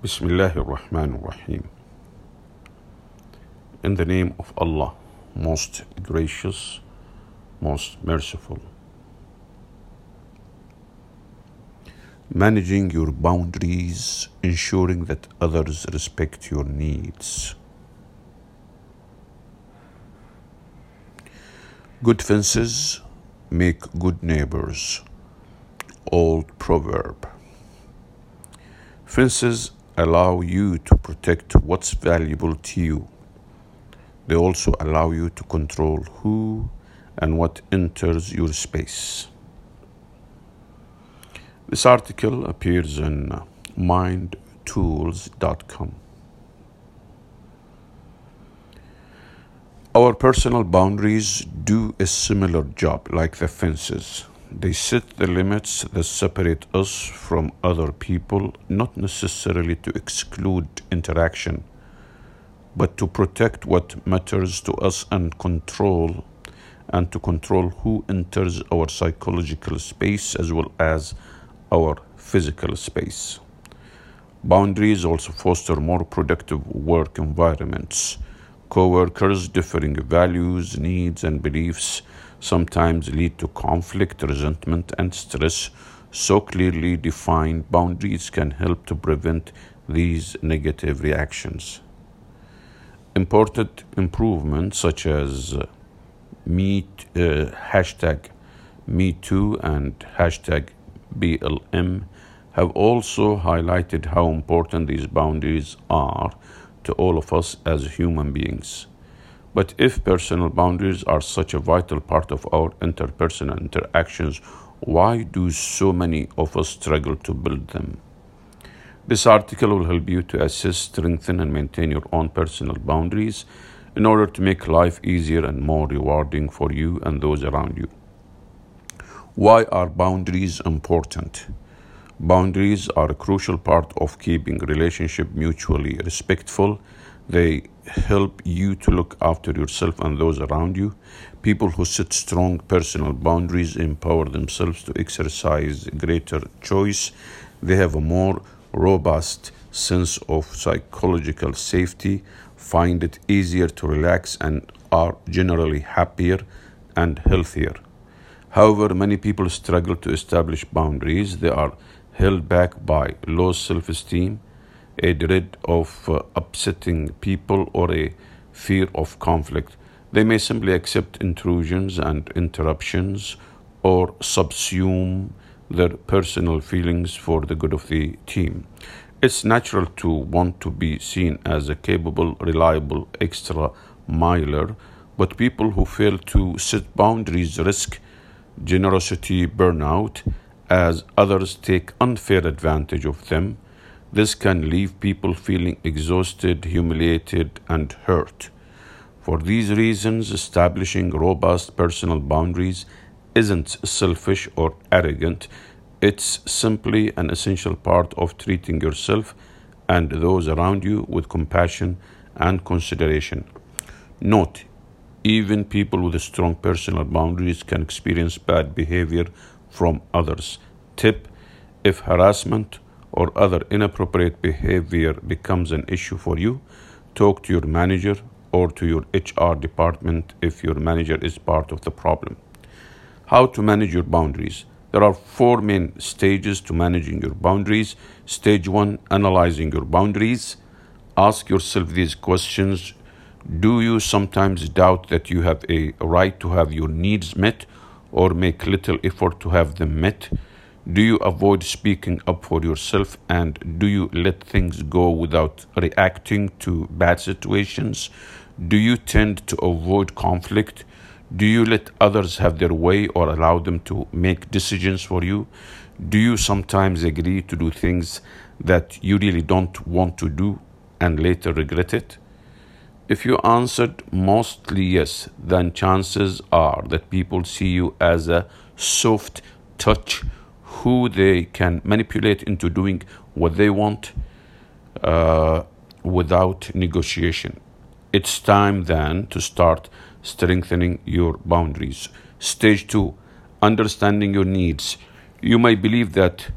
Bismillah ar-Rahman ar-Rahim. In the name of Allah, most gracious, most merciful. Managing your boundaries, ensuring that others respect your needs. Good fences make good neighbors. Old proverb. Fences allow you to protect what's valuable to you. They also allow you to control who and what enters your space. This article appears in mindtools.com. Our personal boundaries do a similar job like the fences. They set the limits that separate us from other people, not necessarily to exclude interaction, but to protect what matters to us and control and to control who enters our psychological space as well as our physical space. Boundaries also foster more productive work environments. Co-workers differing values, needs, and beliefs sometimes lead to conflict, resentment, and stress. So clearly defined boundaries can help to prevent these negative reactions. Important improvements such as uh, me uh, hashtag me too and hashtag BLM have also highlighted how important these boundaries are to all of us as human beings. But if personal boundaries are such a vital part of our interpersonal interactions, why do so many of us struggle to build them? This article will help you to assess, strengthen, and maintain your own personal boundaries in order to make life easier and more rewarding for you and those around you. Why are boundaries important? Boundaries are a crucial part of keeping relationship mutually respectful. They help you to look after yourself and those around you. People who set strong personal boundaries empower themselves to exercise greater choice. They have a more robust sense of psychological safety, find it easier to relax, and are generally happier and healthier. However, many people struggle to establish boundaries. They are held back by low self esteem, a dread of uh, upsetting people, or a fear of conflict. They may simply accept intrusions and interruptions or subsume their personal feelings for the good of the team. It's natural to want to be seen as a capable, reliable extra miler, but people who fail to set boundaries risk generosity burnout as others take unfair advantage of them. This can leave people feeling exhausted, humiliated, and hurt. For these reasons, establishing robust personal boundaries isn't selfish or arrogant, it's simply an essential part of treating yourself and those around you with compassion and consideration. Note, even people with strong personal boundaries can experience bad behavior from others. Tip If harassment or other inappropriate behavior becomes an issue for you, talk to your manager or to your HR department if your manager is part of the problem. How to manage your boundaries. There are four main stages to managing your boundaries. Stage one, analyzing your boundaries. Ask yourself these questions Do you sometimes doubt that you have a right to have your needs met or make little effort to have them met? Do you avoid speaking up for yourself and do you let things go without reacting to bad situations? Do you tend to avoid conflict? Do you let others have their way or allow them to make decisions for you? Do you sometimes agree to do things that you really don't want to do and later regret it? If you answered mostly yes, then chances are that people see you as a soft touch who they can manipulate into doing what they want uh, without negotiation. It's time then to start strengthening your boundaries. Stage two, understanding your needs. You may believe that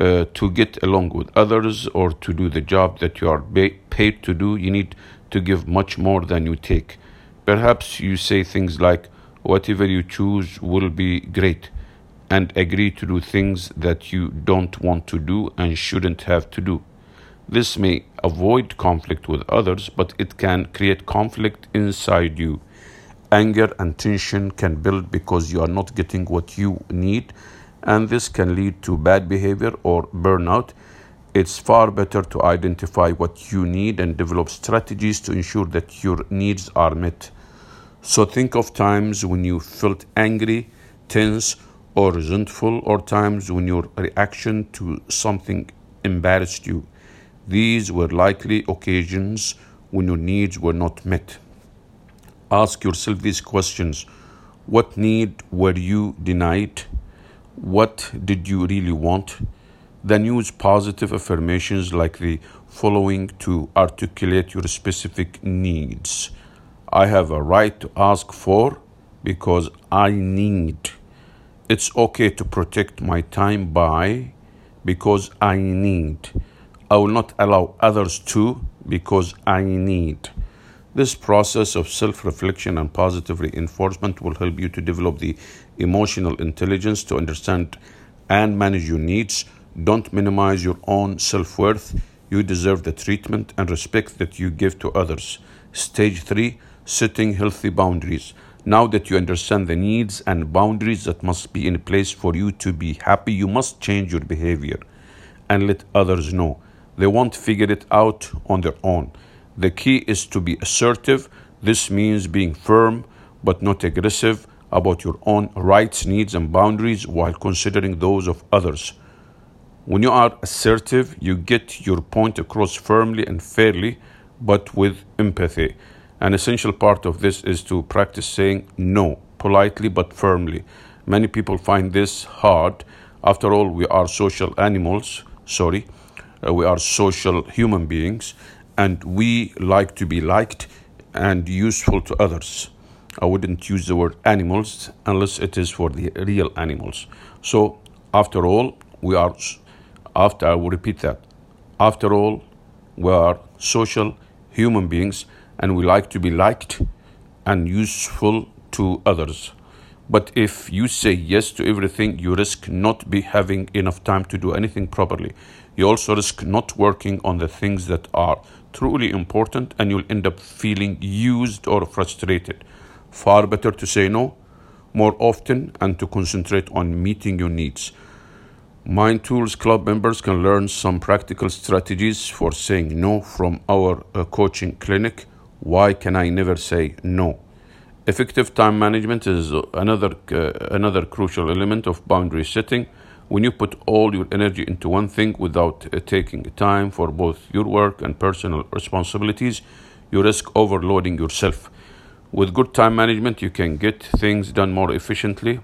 uh, to get along with others or to do the job that you are paid to do, you need to give much more than you take. Perhaps you say things like, whatever you choose will be great, and agree to do things that you don't want to do and shouldn't have to do. This may avoid conflict with others, but it can create conflict inside you. Anger and tension can build because you are not getting what you need, and this can lead to bad behavior or burnout. It's far better to identify what you need and develop strategies to ensure that your needs are met. So think of times when you felt angry, tense, or resentful, or times when your reaction to something embarrassed you. These were likely occasions when your needs were not met. Ask yourself these questions What need were you denied? What did you really want? Then use positive affirmations like the following to articulate your specific needs. I have a right to ask for because I need. It's okay to protect my time by because I need. I will not allow others to because I need. This process of self reflection and positive reinforcement will help you to develop the emotional intelligence to understand and manage your needs. Don't minimize your own self worth. You deserve the treatment and respect that you give to others. Stage three setting healthy boundaries. Now that you understand the needs and boundaries that must be in place for you to be happy, you must change your behavior and let others know. They won't figure it out on their own. The key is to be assertive. This means being firm but not aggressive about your own rights, needs, and boundaries while considering those of others. When you are assertive, you get your point across firmly and fairly, but with empathy. An essential part of this is to practice saying no politely but firmly. Many people find this hard. After all, we are social animals, sorry, uh, we are social human beings, and we like to be liked and useful to others. I wouldn't use the word animals unless it is for the real animals. So, after all, we are, after I will repeat that, after all, we are social human beings and we like to be liked and useful to others. But if you say yes to everything, you risk not be having enough time to do anything properly. You also risk not working on the things that are truly important and you'll end up feeling used or frustrated. Far better to say no more often and to concentrate on meeting your needs. Mind Tools Club members can learn some practical strategies for saying no from our uh, coaching clinic. Why can I never say no? Effective time management is another uh, another crucial element of boundary setting. When you put all your energy into one thing without uh, taking time for both your work and personal responsibilities, you risk overloading yourself. With good time management, you can get things done more efficiently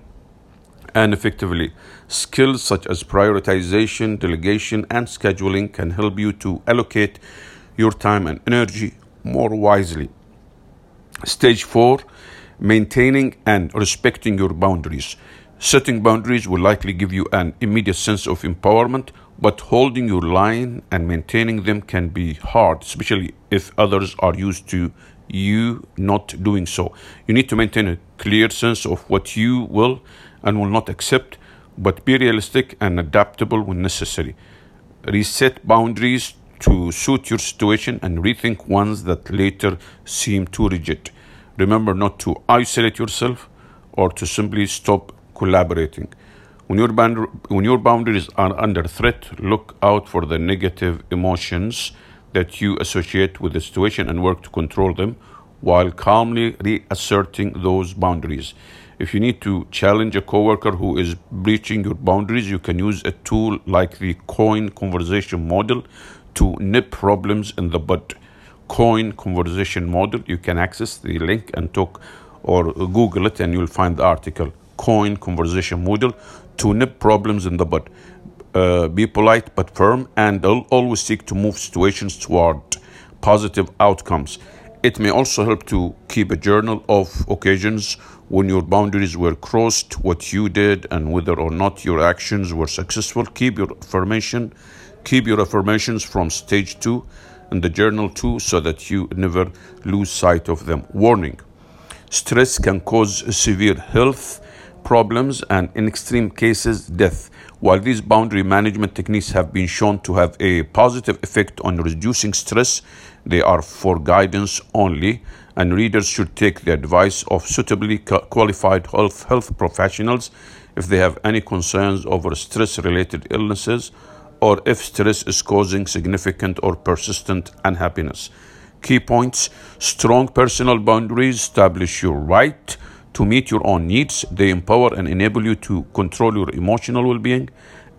and effectively. Skills such as prioritization, delegation, and scheduling can help you to allocate your time and energy more wisely. Stage four, maintaining and respecting your boundaries. Setting boundaries will likely give you an immediate sense of empowerment, but holding your line and maintaining them can be hard, especially if others are used to you not doing so. You need to maintain a clear sense of what you will and will not accept, but be realistic and adaptable when necessary. Reset boundaries to suit your situation and rethink ones that later seem too rigid. Remember not to isolate yourself or to simply stop collaborating. When your, band, when your boundaries are under threat, look out for the negative emotions that you associate with the situation and work to control them while calmly reasserting those boundaries. If you need to challenge a coworker who is breaching your boundaries, you can use a tool like the coin conversation model to nip problems in the bud. Coin conversation model, you can access the link and talk or Google it and you'll find the article. Coin conversation model to nip problems in the bud. Uh, be polite but firm and always seek to move situations toward positive outcomes. It may also help to keep a journal of occasions when your boundaries were crossed, what you did, and whether or not your actions were successful. Keep your affirmation, keep your affirmations from stage two and the journal too, so that you never lose sight of them. Warning: Stress can cause severe health problems and, in extreme cases, death. While these boundary management techniques have been shown to have a positive effect on reducing stress, they are for guidance only, and readers should take the advice of suitably qualified health, health professionals if they have any concerns over stress related illnesses or if stress is causing significant or persistent unhappiness. Key points strong personal boundaries establish your right to meet your own needs. They empower and enable you to control your emotional well being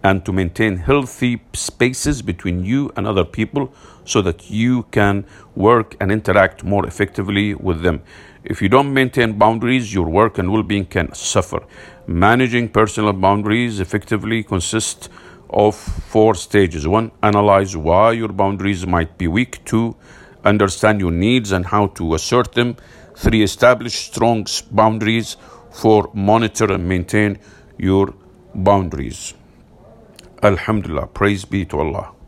and to maintain healthy spaces between you and other people so that you can work and interact more effectively with them. If you don't maintain boundaries, your work and well being can suffer. Managing personal boundaries effectively consists of four stages. One, analyze why your boundaries might be weak. Two, understand your needs and how to assert them. Three, establish strong boundaries. Four, monitor and maintain your boundaries. Alhamdulillah, praise be to Allah.